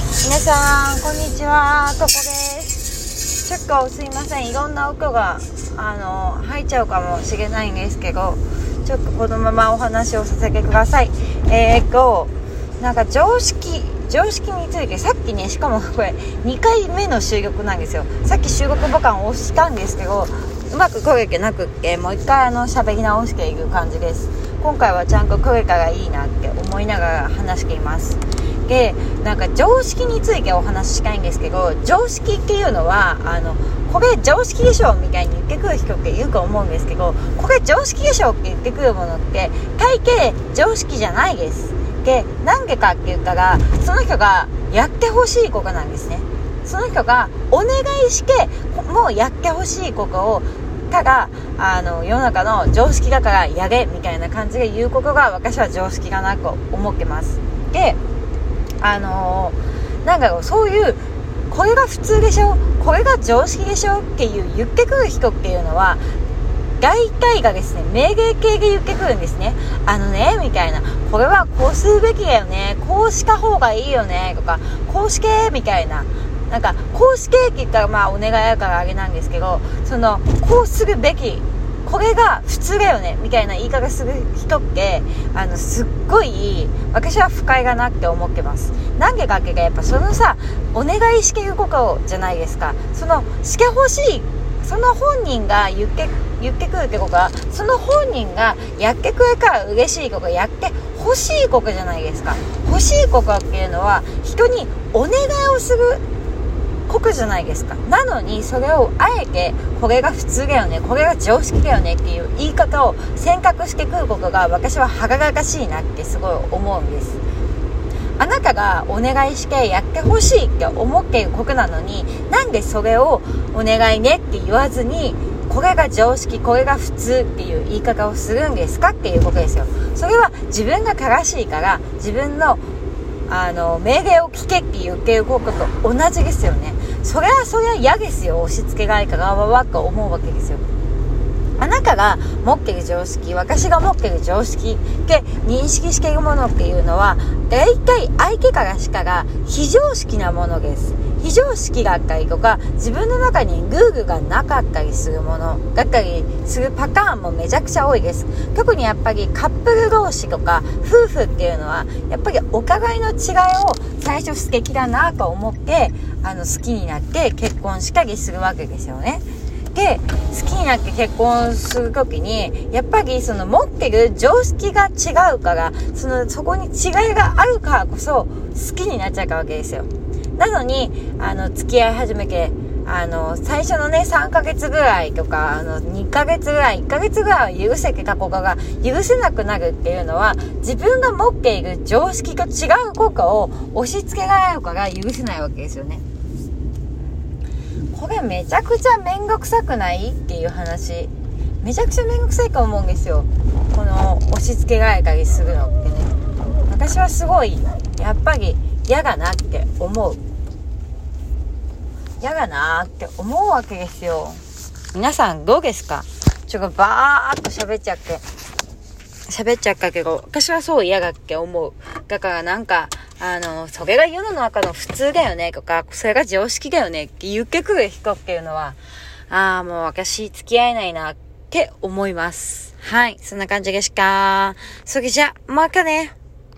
い、皆さん、こんにちは、ここです。ちょっとすいません、いろんな音が、あの、入っちゃうかもしれないんですけど、ちょっとこのままお話をさせてください。えー、っと、なんか常識、常識について、さっきね、しかもこれ、2回目の収録なんですよ。さっき収録ボタンを押したんですけど、うまく声がなくって、もう一回あの、喋り直している感じです。今回はちゃんと声からいいなって思いながら話しています。でなんか常識についてお話ししたいんですけど常識っていうのはあのこれ常識でしょうみたいに言ってくる人っていると思うんですけどこれ常識でしょうって言ってくるものって大抵常識じゃないです。でなんでかって言ったらその人がやってほしいことなんですね。その人がお願いしてもうやってほしいことをただあの世の中の常識だからやれみたいな感じで言うことが私は常識かなと思ってます。であのー、なんだろうそういうこれが普通でしょ？これが常識でしょ？っていう言ってくる人っていうのは大体がですね命令系で言ってくるんですね。あのねみたいな。これはこうするべきだよねこうした方がいいよねとかこうしけみたいな。なんかこうしけって言ったらまあお願いだからあれなんですけどそのこうするべきこれが普通だよねみたいな言い方する人ってあのすっごい私は不快だなって思ってます。なんでかってやっぱそのさお願いしてることじゃないですか。そのしてほしいその本人が言って言ってくるってことはその本人がやってくれから嬉しいことやって欲しいことじゃないですか。欲しいことっていうのは人にお願いをする酷じゃないですか。なのにそれをあえてこれが普通だよねこれが常識だよねっていう言い方を選択してくることが私は歯がかしいなってすごい思うんです。あなたがお願いしてやってほしいって思っていることなのになんでそれをお願いねって言わずにこれが常識これが普通っていう言い方をするんですか？っていうことですよ。それは自分が正しいから自分のあの命令を聞けって言っていることと同じですよね。それはそれは嫌ですよ。押し付けがいからわわっと思うわけですよ。あなたが持ってる常識私が持ってる常識って認識しているものっていうのは大体相手からしかが非常識なものです。非常識があったりとか自分の中にルールがなかったりするものだったりするパターンもめちゃくちゃ多いです。特にやっぱりカップル同士とか夫婦っていうのはやっぱりお互いの違いを最初素敵だなと思ってあの好きになって結婚したりするわけですよね。で好きになって結婚する時にやっぱりその持ってる常識が違うからそのそこに違いがあるからこそ好きになっちゃうわけですよ。なのにあの付き合い始めてあの最初のね3ヶ月ぐらいとかあの2ヶ月ぐらい1ヶ月ぐらいは許せてた子が許せなくなるっていうのは自分が持っている常識と違う効果を押し付けられるから許せないわけですよね。これめちゃくちゃ面倒くさくないっていう話。めちゃくちゃ面倒くさいと思うんですよ。この押し付けられたりするのってね。私はすごいやっぱり嫌だなって思う。嫌だなって思うわけですよ皆さんどうですか？ちょっとバーっと喋っちゃって喋っちゃったけど私はそう嫌だって思うだからなんかあの、それが世の中の普通だよねとか、それが常識だよねって言ってくる人っていうのは、ああ、もう私付き合えないなって思います。はい、そんな感じでしか。それじゃ、またね。